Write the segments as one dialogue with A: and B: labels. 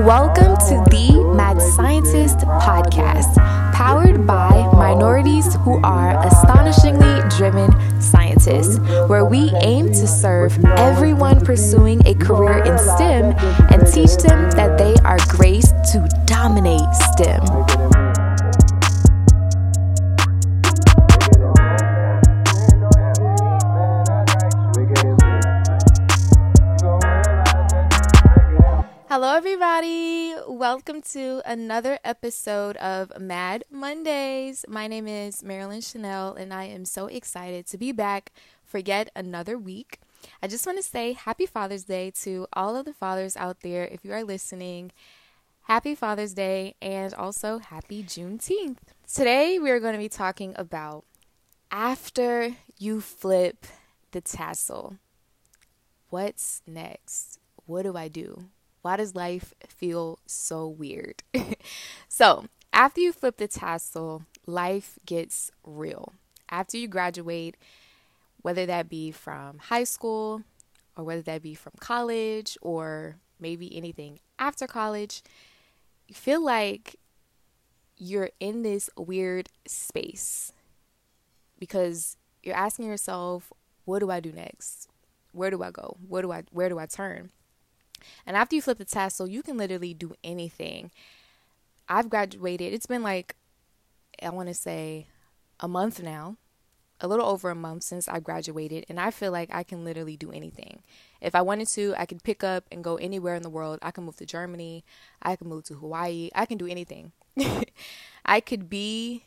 A: Welcome to the Mad Scientist podcast, powered by minorities who are astonishingly driven scientists, where we aim to serve everyone pursuing a career in STEM and teach them that they are graced to dominate STEM. Welcome to another episode of Mad Mondays. My name is Marilyn Chanel, and I am so excited to be back for yet another week. I just want to say happy Father's Day to all of the fathers out there. If you are listening, happy Father's Day and also happy Juneteenth. Today, we are going to be talking about after you flip the tassel, what's next? What do I do? Why does life feel so weird? so, after you flip the tassel, life gets real. After you graduate, whether that be from high school or whether that be from college or maybe anything after college, you feel like you're in this weird space because you're asking yourself, what do I do next? Where do I go? Where do I where do I turn? And after you flip the tassel, you can literally do anything. I've graduated. It's been like, I want to say, a month now, a little over a month since I graduated, and I feel like I can literally do anything. If I wanted to, I could pick up and go anywhere in the world. I can move to Germany, I can move to Hawaii, I can do anything. I could be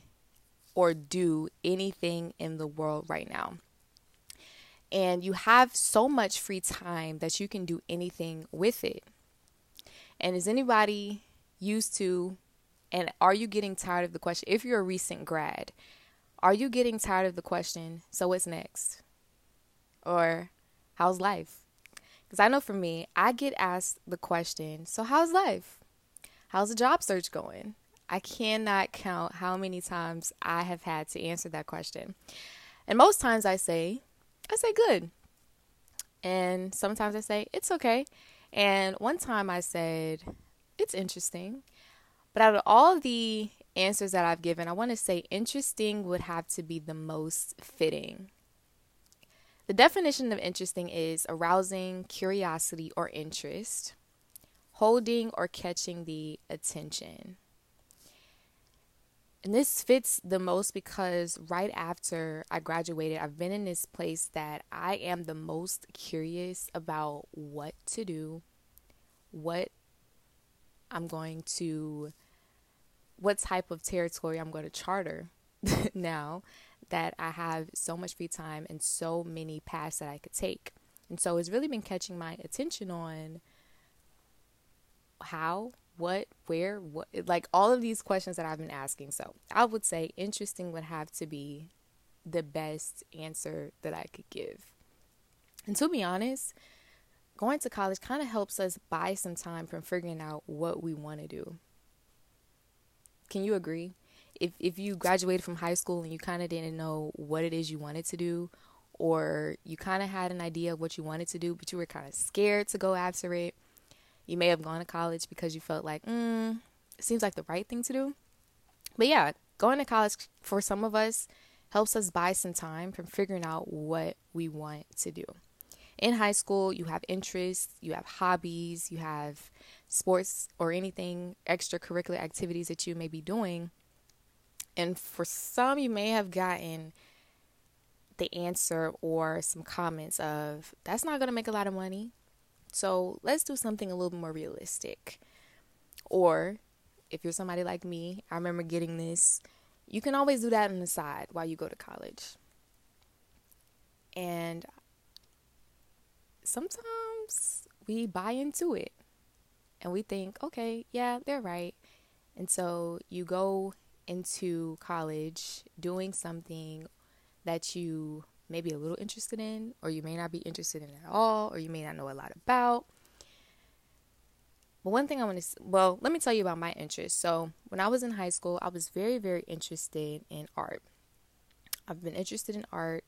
A: or do anything in the world right now and you have so much free time that you can do anything with it. And is anybody used to, and are you getting tired of the question? If you're a recent grad, are you getting tired of the question, so what's next? Or how's life? Because I know for me, I get asked the question, so how's life? How's the job search going? I cannot count how many times I have had to answer that question. And most times I say, I say good. And sometimes I say it's okay. And one time I said it's interesting. But out of all the answers that I've given, I want to say interesting would have to be the most fitting. The definition of interesting is arousing curiosity or interest, holding or catching the attention. And this fits the most because right after I graduated, I've been in this place that I am the most curious about what to do, what I'm going to, what type of territory I'm going to charter now that I have so much free time and so many paths that I could take. And so it's really been catching my attention on how what, where, what, like all of these questions that I've been asking. So I would say interesting would have to be the best answer that I could give. And to be honest, going to college kind of helps us buy some time from figuring out what we want to do. Can you agree? If if you graduated from high school and you kind of didn't know what it is you wanted to do or you kind of had an idea of what you wanted to do but you were kind of scared to go after it, you may have gone to college because you felt like, mm, it seems like the right thing to do. But yeah, going to college for some of us helps us buy some time from figuring out what we want to do. In high school, you have interests, you have hobbies, you have sports or anything extracurricular activities that you may be doing. And for some, you may have gotten the answer or some comments of, that's not going to make a lot of money. So let's do something a little bit more realistic. Or if you're somebody like me, I remember getting this. You can always do that on the side while you go to college. And sometimes we buy into it and we think, okay, yeah, they're right. And so you go into college doing something that you maybe a little interested in, or you may not be interested in at all, or you may not know a lot about. But one thing I want to, well, let me tell you about my interest. So when I was in high school, I was very, very interested in art. I've been interested in art.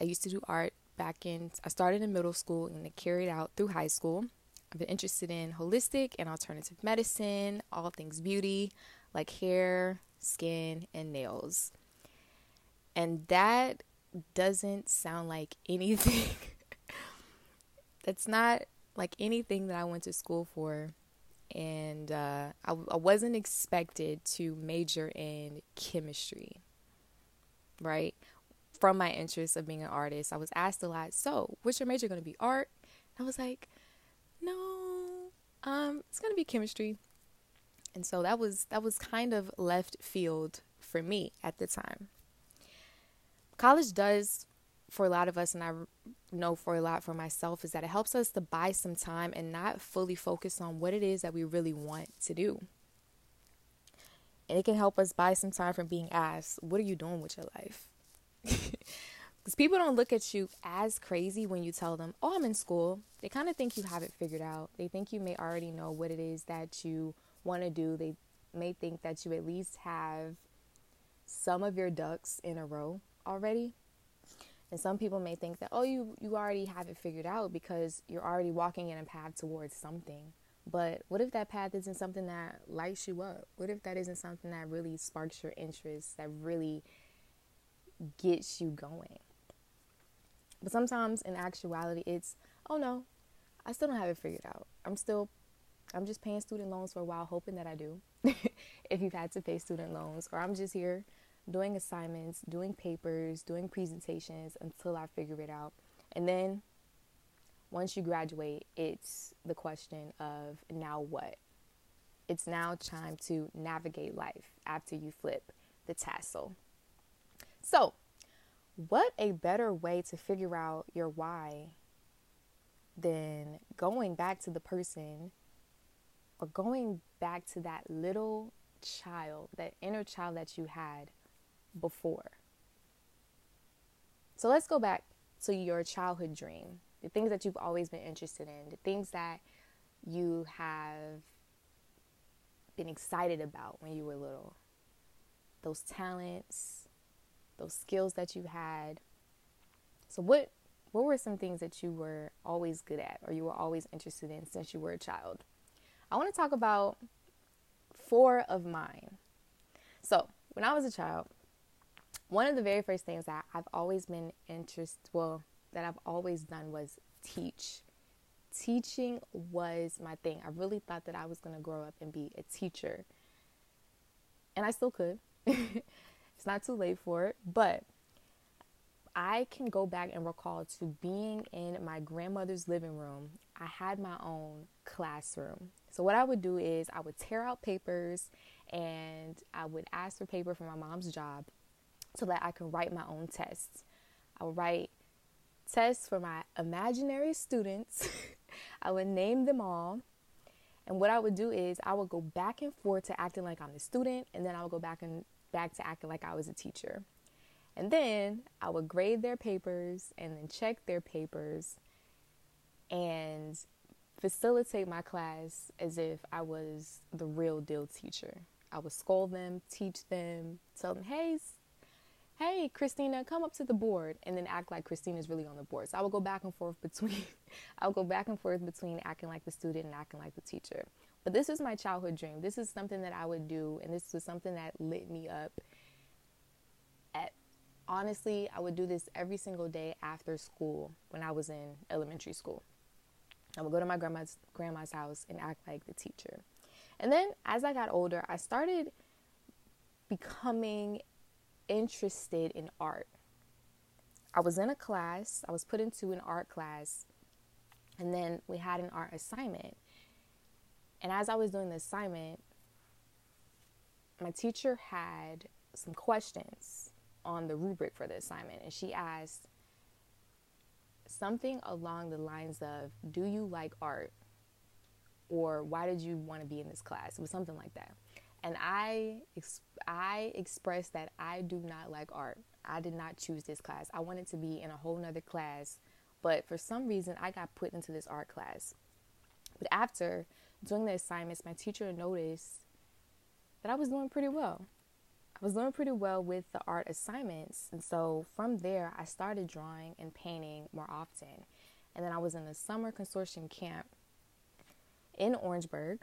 A: I used to do art back in, I started in middle school and it carried out through high school. I've been interested in holistic and alternative medicine, all things beauty, like hair, skin, and nails. And that doesn't sound like anything. That's not like anything that I went to school for. And uh, I, I wasn't expected to major in chemistry, right? From my interest of being an artist, I was asked a lot, so what's your major going to be? Art? I was like, no, um, it's going to be chemistry. And so that was that was kind of left field for me at the time. College does for a lot of us and I know for a lot for myself is that it helps us to buy some time and not fully focus on what it is that we really want to do. And it can help us buy some time from being asked, What are you doing with your life? Because people don't look at you as crazy when you tell them, Oh, I'm in school. They kind of think you have it figured out. They think you may already know what it is that you want to do. They may think that you at least have some of your ducks in a row already. And some people may think that, oh, you, you already have it figured out because you're already walking in a path towards something. But what if that path isn't something that lights you up? What if that isn't something that really sparks your interest, that really gets you going? But sometimes in actuality, it's, oh no, I still don't have it figured out. I'm still, I'm just paying student loans for a while, hoping that I do. if you've had to pay student loans, or I'm just here doing assignments, doing papers, doing presentations until I figure it out. And then once you graduate, it's the question of now what? It's now time to navigate life after you flip the tassel. So, what a better way to figure out your why than going back to the person or going back to that little child, that inner child that you had before. So let's go back to your childhood dream, the things that you've always been interested in, the things that you have been excited about when you were little, those talents, those skills that you had. So what what were some things that you were always good at or you were always interested in since you were a child? I want to talk about four of mine. So, when I was a child, one of the very first things that I've always been interested, well, that I've always done was teach. Teaching was my thing. I really thought that I was going to grow up and be a teacher. And I still could. it's not too late for it, but I can go back and recall to being in my grandmother's living room. I had my own classroom. So what I would do is I would tear out papers and I would ask for paper for my mom's job so that I can write my own tests. I would write tests for my imaginary students. I would name them all. And what I would do is I would go back and forth to acting like I'm the student, and then I would go back and back to acting like I was a teacher. And then I would grade their papers and then check their papers and facilitate my class as if I was the real deal teacher. I would scold them, teach them, tell them, hey, hey, Christina, come up to the board, and then act like Christina's really on the board. So I would go back and forth between, I would go back and forth between acting like the student and acting like the teacher. But this is my childhood dream. This is something that I would do, and this was something that lit me up. At honestly, I would do this every single day after school when I was in elementary school. I would go to my grandma's grandma's house and act like the teacher. And then as I got older, I started becoming interested in art. I was in a class, I was put into an art class, and then we had an art assignment. And as I was doing the assignment, my teacher had some questions on the rubric for the assignment, and she asked something along the lines of Do you like art? Or why did you want to be in this class? It was something like that and I I expressed that I do not like art. I did not choose this class. I wanted to be in a whole nother class, but for some reason I got put into this art class. But after doing the assignments, my teacher noticed that I was doing pretty well. I was doing pretty well with the art assignments, and so from there I started drawing and painting more often. And then I was in a summer consortium camp in Orangeburg.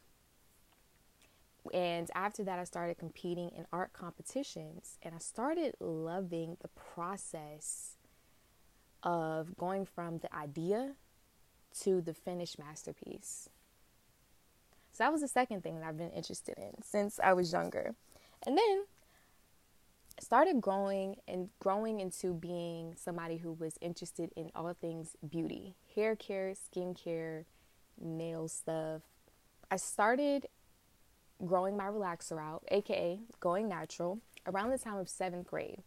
A: And after that, I started competing in art competitions and I started loving the process of going from the idea to the finished masterpiece. So that was the second thing that I've been interested in since I was younger. And then started growing and growing into being somebody who was interested in all things beauty, hair care, skincare, nail stuff. I started growing my relaxer out, aka going natural, around the time of seventh grade.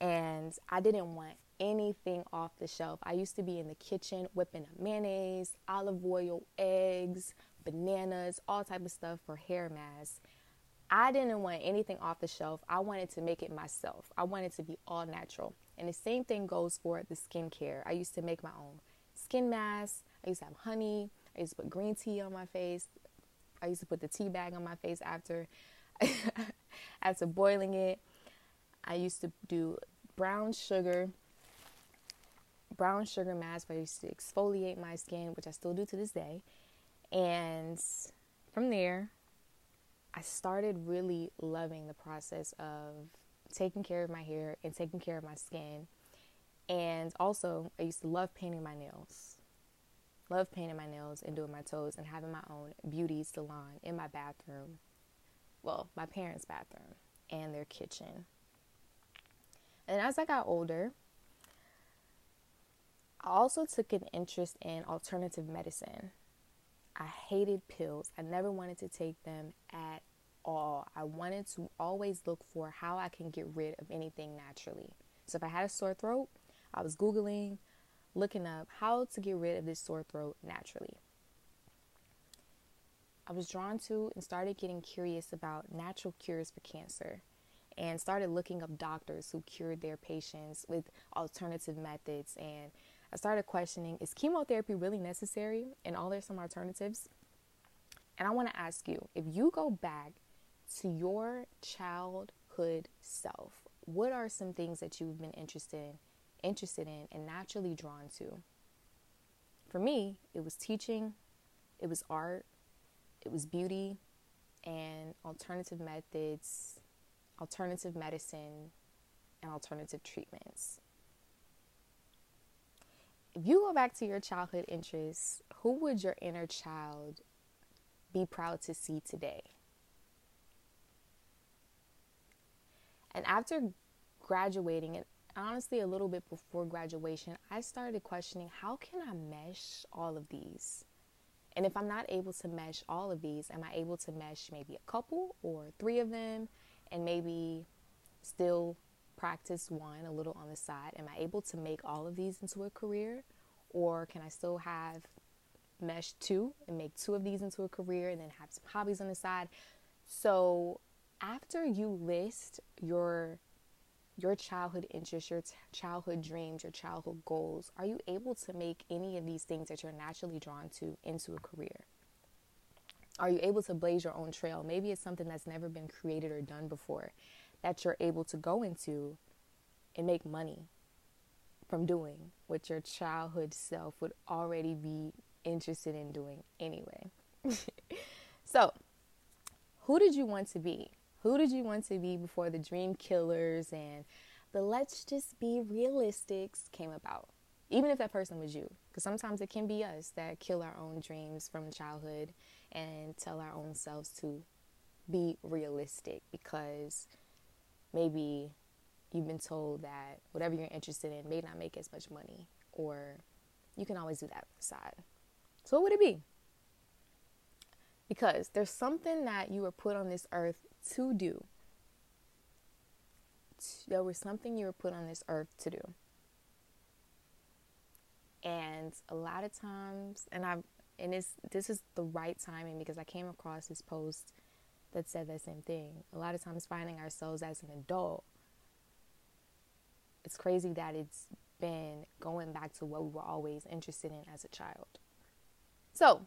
A: And I didn't want anything off the shelf. I used to be in the kitchen whipping up mayonnaise, olive oil, eggs, bananas, all type of stuff for hair masks. I didn't want anything off the shelf. I wanted to make it myself. I wanted to be all natural. And the same thing goes for the skincare. I used to make my own skin masks. I used to have honey. I used to put green tea on my face. I used to put the tea bag on my face after after boiling it. I used to do brown sugar brown sugar mask where I used to exfoliate my skin, which I still do to this day. And from there, I started really loving the process of taking care of my hair and taking care of my skin. And also, I used to love painting my nails. Love painting my nails and doing my toes and having my own beauty salon in my bathroom. Well, my parents' bathroom and their kitchen. And as I got older, I also took an interest in alternative medicine. I hated pills. I never wanted to take them at all. I wanted to always look for how I can get rid of anything naturally. So if I had a sore throat, I was Googling, looking up how to get rid of this sore throat naturally. I was drawn to and started getting curious about natural cures for cancer and started looking up doctors who cured their patients with alternative methods and I started questioning is chemotherapy really necessary and are there some alternatives? And I want to ask you if you go back to your childhood self, what are some things that you've been interested in, interested in and naturally drawn to? For me, it was teaching, it was art, it was beauty, and alternative methods, alternative medicine, and alternative treatments if you go back to your childhood interests, who would your inner child be proud to see today? And after graduating, and honestly, a little bit before graduation, I started questioning how can I mesh all of these? And if I'm not able to mesh all of these, am I able to mesh maybe a couple or three of them and maybe still practice one a little on the side? Am I able to make all of these into a career? Or can I still have mesh two and make two of these into a career and then have some hobbies on the side? So after you list your your childhood interests, your t- childhood dreams, your childhood goals, are you able to make any of these things that you're naturally drawn to into a career? Are you able to blaze your own trail? Maybe it's something that's never been created or done before that you're able to go into and make money from doing what your childhood self would already be interested in doing anyway. so, who did you want to be? Who did you want to be before the dream killers and the let's just be realistics came about? Even if that person was you, because sometimes it can be us that kill our own dreams from childhood and tell our own selves to be realistic because maybe you've been told that whatever you're interested in may not make as much money, or you can always do that side. So, what would it be? Because there's something that you were put on this earth to do. There was something you were put on this earth to do. And a lot of times, and I, and this this is the right timing because I came across this post that said the same thing. A lot of times, finding ourselves as an adult, it's crazy that it's been going back to what we were always interested in as a child. So,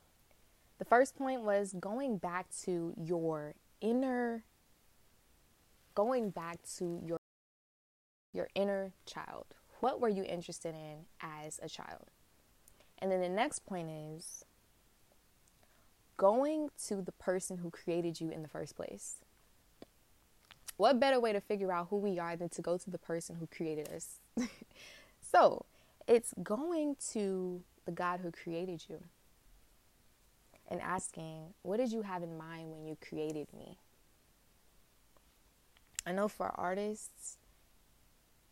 A: the first point was going back to your inner going back to your your inner child. What were you interested in as a child? And then the next point is going to the person who created you in the first place. What better way to figure out who we are than to go to the person who created us? so, it's going to the God who created you and asking, What did you have in mind when you created me? I know for artists,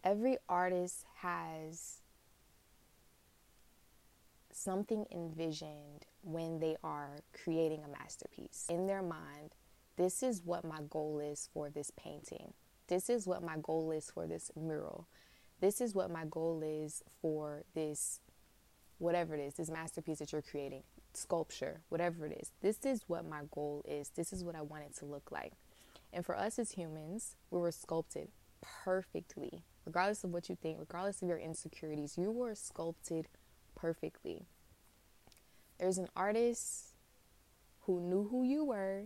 A: every artist has something envisioned when they are creating a masterpiece. In their mind, this is what my goal is for this painting. This is what my goal is for this mural. This is what my goal is for this, whatever it is, this masterpiece that you're creating, sculpture, whatever it is. This is what my goal is. This is what I want it to look like. And for us as humans, we were sculpted perfectly. Regardless of what you think, regardless of your insecurities, you were sculpted perfectly. There's an artist who knew who you were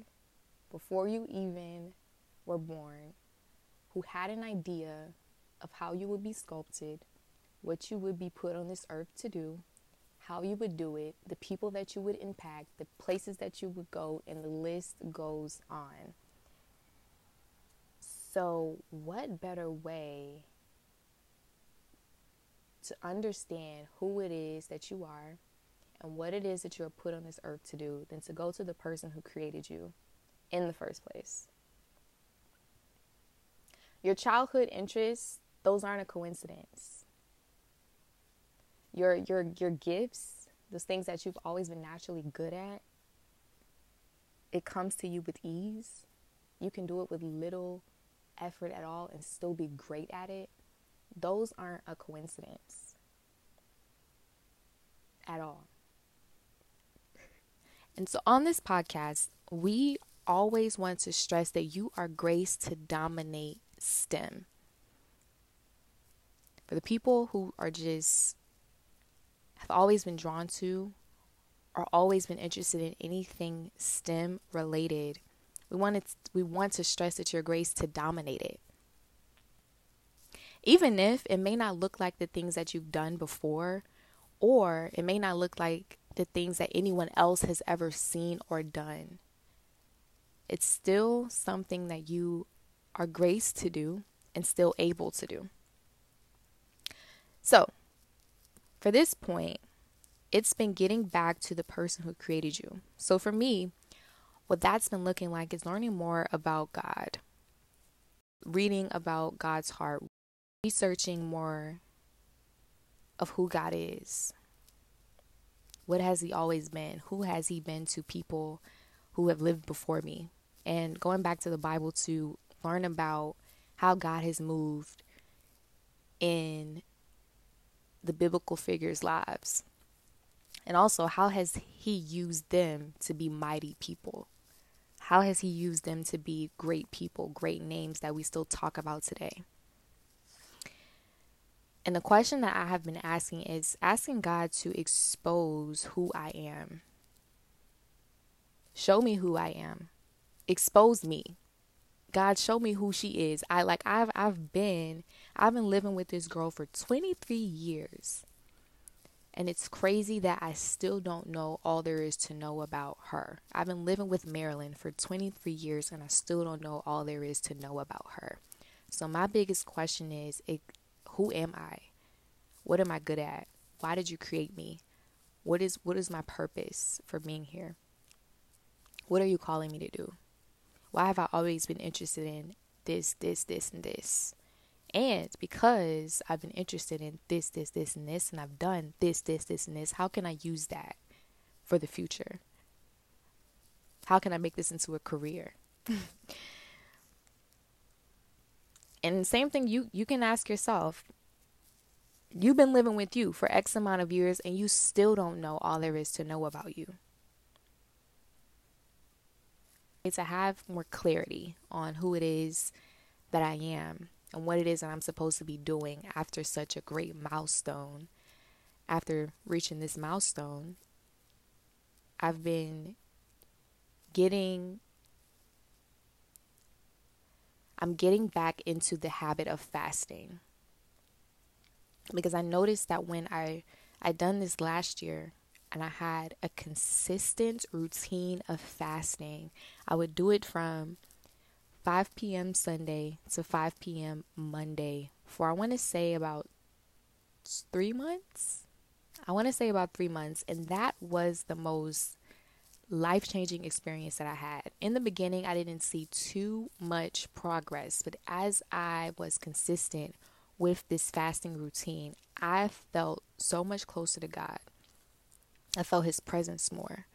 A: before you even were born, who had an idea of how you would be sculpted, what you would be put on this earth to do, how you would do it, the people that you would impact, the places that you would go, and the list goes on. So, what better way to understand who it is that you are and what it is that you are put on this earth to do than to go to the person who created you in the first place. Your childhood interests, those aren't a coincidence. Your your your gifts, those things that you've always been naturally good at, it comes to you with ease. You can do it with little effort at all and still be great at it. Those aren't a coincidence at all. And so on this podcast, we always want to stress that you are graced to dominate STEM. For the people who are just have always been drawn to or always been interested in anything STEM related, we want to, we want to stress that you're graced to dominate it. Even if it may not look like the things that you've done before, or it may not look like the things that anyone else has ever seen or done it's still something that you are graced to do and still able to do. So, for this point, it's been getting back to the person who created you. So, for me, what that's been looking like is learning more about God, reading about God's heart, researching more of who God is. What has He always been? Who has He been to people who have lived before me? and going back to the Bible to learn about how God has moved in the biblical figures' lives. And also, how has He used them to be mighty people? How has He used them to be great people, great names that we still talk about today? And the question that I have been asking is asking God to expose who I am. Show me who I am expose me. God show me who she is. I like I've I've been I've been living with this girl for 23 years. And it's crazy that I still don't know all there is to know about her. I've been living with Marilyn for 23 years and I still don't know all there is to know about her. So my biggest question is it, who am I? What am I good at? Why did you create me? What is what is my purpose for being here? What are you calling me to do? why have I always been interested in this, this, this, and this? And because I've been interested in this, this, this, and this, and I've done this, this, this, and this, how can I use that for the future? How can I make this into a career? and same thing you you can ask yourself. You've been living with you for X amount of years and you still don't know all there is to know about you It's to have more clarity on who it is that I am and what it is that I'm supposed to be doing after such a great milestone. After reaching this milestone, I've been getting I'm getting back into the habit of fasting. Because I noticed that when I I done this last year, and I had a consistent routine of fasting. I would do it from 5 p.m. Sunday to 5 p.m. Monday for I want to say about three months. I want to say about three months, and that was the most life changing experience that I had. In the beginning, I didn't see too much progress, but as I was consistent with this fasting routine, I felt so much closer to God. I felt His presence more.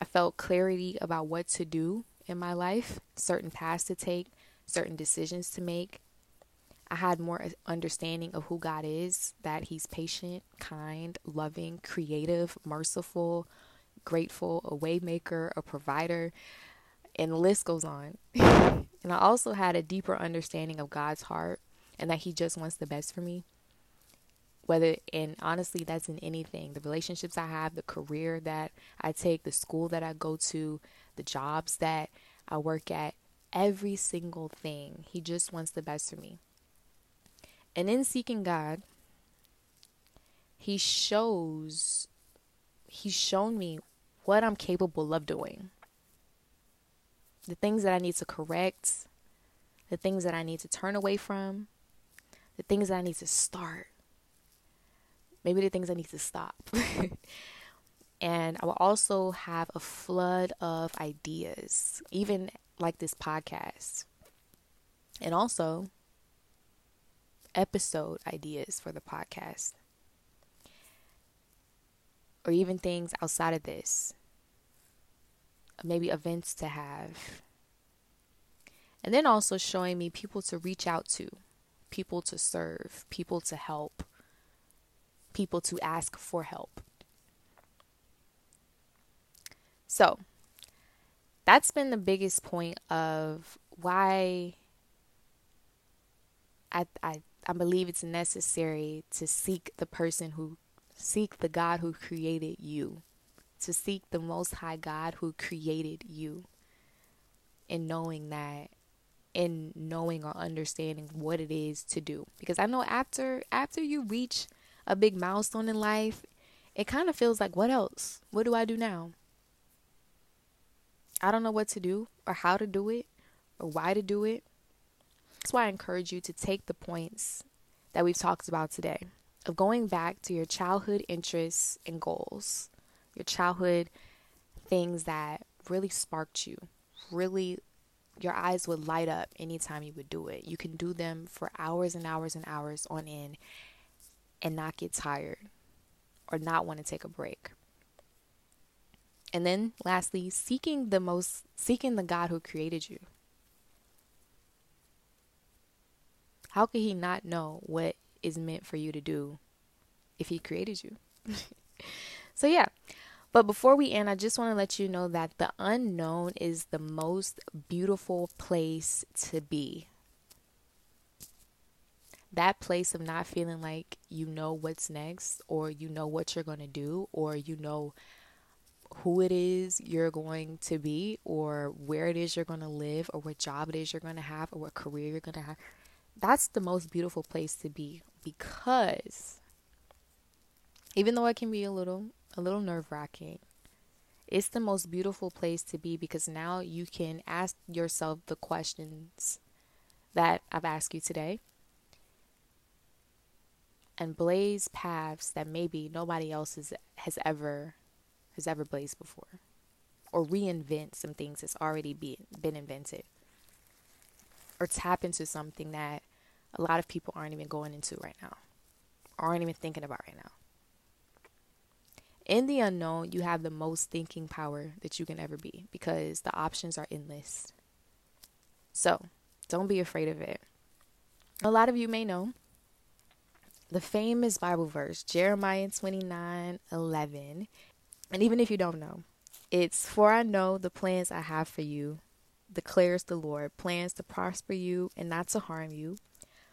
A: I felt clarity about what to do in my life, certain paths to take, certain decisions to make. I had more understanding of who God is, that He's patient, kind, loving, creative, merciful, grateful, a waymaker, a provider, and the list goes on. and I also had a deeper understanding of God's heart and that He just wants the best for me. Whether, and honestly, that's in anything the relationships I have, the career that I take, the school that I go to, the jobs that I work at, every single thing. He just wants the best for me. And in seeking God, He shows, He's shown me what I'm capable of doing. The things that I need to correct, the things that I need to turn away from, the things that I need to start, maybe the things I need to stop. and I will also have a flood of ideas, even like this podcast. And also episode ideas for the podcast or even things outside of this. Maybe events to have. And then also showing me people to reach out to, people to serve, people to help, people to ask for help. So, that's been the biggest point of why I, I, I believe it's necessary to seek the person who Seek the God who created you. To seek the Most High God who created you. In knowing that, in knowing or understanding what it is to do. Because I know after after you reach a big milestone in life, it kind of feels like, what else? What do I do now? I don't know what to do or how to do it or why to do it. That's why I encourage you to take the points that we've talked about today of going back to your childhood interests and goals, your childhood things that really sparked you, really your eyes would light up anytime you would do it. You can do them for hours and hours and hours on end and not get tired or not want to take a break. And then lastly, seeking the most seeking the God who created you. How could he not know what is meant for you to do if He created you. so, yeah. But before we end, I just want to let you know that the unknown is the most beautiful place to be. That place of not feeling like you know what's next, or you know what you're going to do, or you know who it is you're going to be, or where it is you're going to live, or what job it is you're going to have, or what career you're going to have that's the most beautiful place to be because even though it can be a little a little nerve-wracking it's the most beautiful place to be because now you can ask yourself the questions that I've asked you today and blaze paths that maybe nobody else has, has ever has ever blazed before or reinvent some things that's already been, been invented or tap into something that a lot of people aren't even going into right now, aren't even thinking about right now. In the unknown, you have the most thinking power that you can ever be because the options are endless. So, don't be afraid of it. A lot of you may know the famous Bible verse, Jeremiah 29 11. And even if you don't know, it's for I know the plans I have for you, declares the Lord plans to prosper you and not to harm you,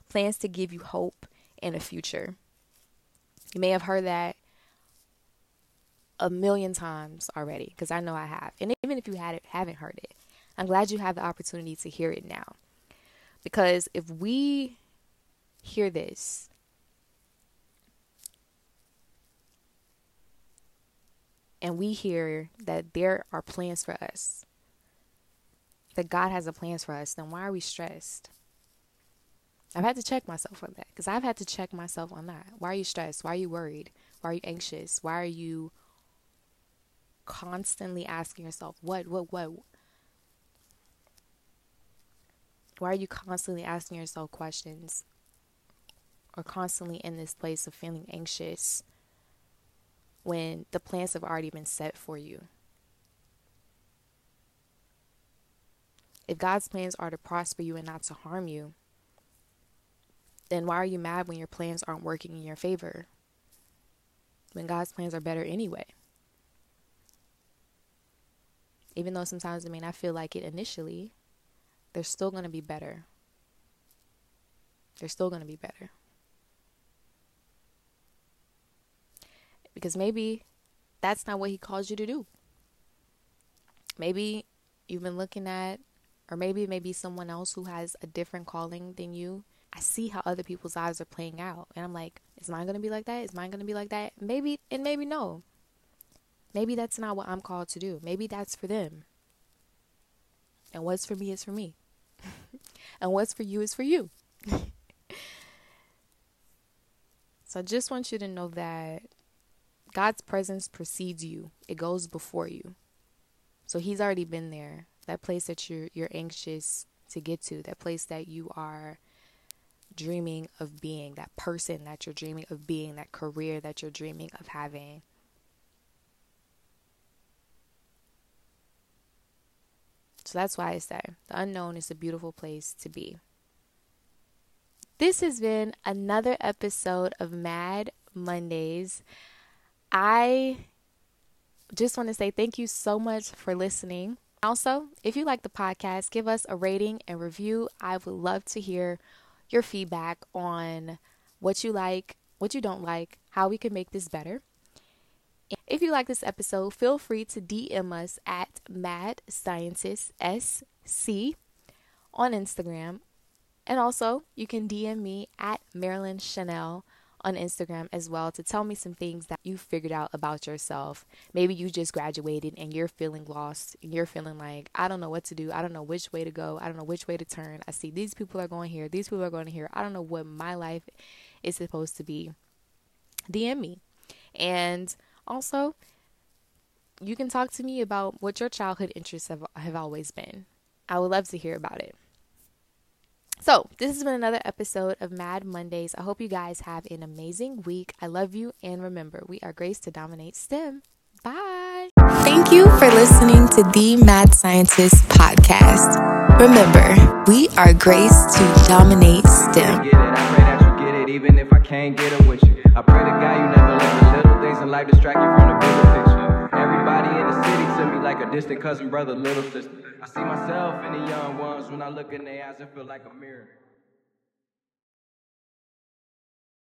A: plans to give you hope and a future. You may have heard that a million times already because I know I have. And even if you had it, haven't heard it, I'm glad you have the opportunity to hear it now. Because if we hear this, and we hear that there are plans for us, that God has a plans for us, then why are we stressed? I've had to check myself on that because I've had to check myself on that. Why are you stressed? Why are you worried? Why are you anxious? Why are you constantly asking yourself, what, what, what? Why are you constantly asking yourself questions or constantly in this place of feeling anxious when the plans have already been set for you? If God's plans are to prosper you and not to harm you, then why are you mad when your plans aren't working in your favor? When God's plans are better anyway. Even though sometimes it may not feel like it initially, they're still going to be better. They're still going to be better. Because maybe that's not what He calls you to do. Maybe you've been looking at, or maybe maybe someone else who has a different calling than you I see how other people's lives are playing out. And I'm like, is mine to be like that? Is mine to be like that? Maybe, and maybe no. Maybe that's not what I'm called to do. Maybe that's for them. And what's for me is for me. and what's for you is for you. so I just want you to know that God's presence precedes you, it goes before you. So He's already been there. That place that you're, you're anxious to get to, that place that you are dreaming of being, that person that you're dreaming of being, that career that you're dreaming of having. So that's why I say the unknown is a beautiful place to be. This has been another episode of Mad Mondays. I just want to say thank you so much for listening. Also, if you like the podcast, give us a rating and review. I would love to hear your feedback on what you like, what you don't like, how we can make this better. If you like this episode, feel free to DM us at Mad Scientist SC on Instagram. And also, you can DM me at Marilyn Chanel on Instagram as well to tell me some things that you figured out about yourself. Maybe you just graduated and you're feeling lost and you're feeling like, I don't know what to do. I don't know which way to go. I don't know which way to turn. I see these people are going here. These people are going here. I don't know what my life is supposed to be. DM me. And also, you can talk to me about what your childhood interests have, have always been. I would love to hear about it. So, this has been another episode of Mad Mondays. I hope you guys have an amazing week. I love you, and remember, we are Grace to Dominate STEM. Bye. Thank you for listening to the Mad Scientist podcast. Remember, we are Grace to Dominate STEM. Even if I can't get it with you, I pray to God you never let the little things in life distract you from the bigger picture. Like a distant cousin, brother, little sister. I see myself in the young ones when I look in their eyes, it feel like a mirror.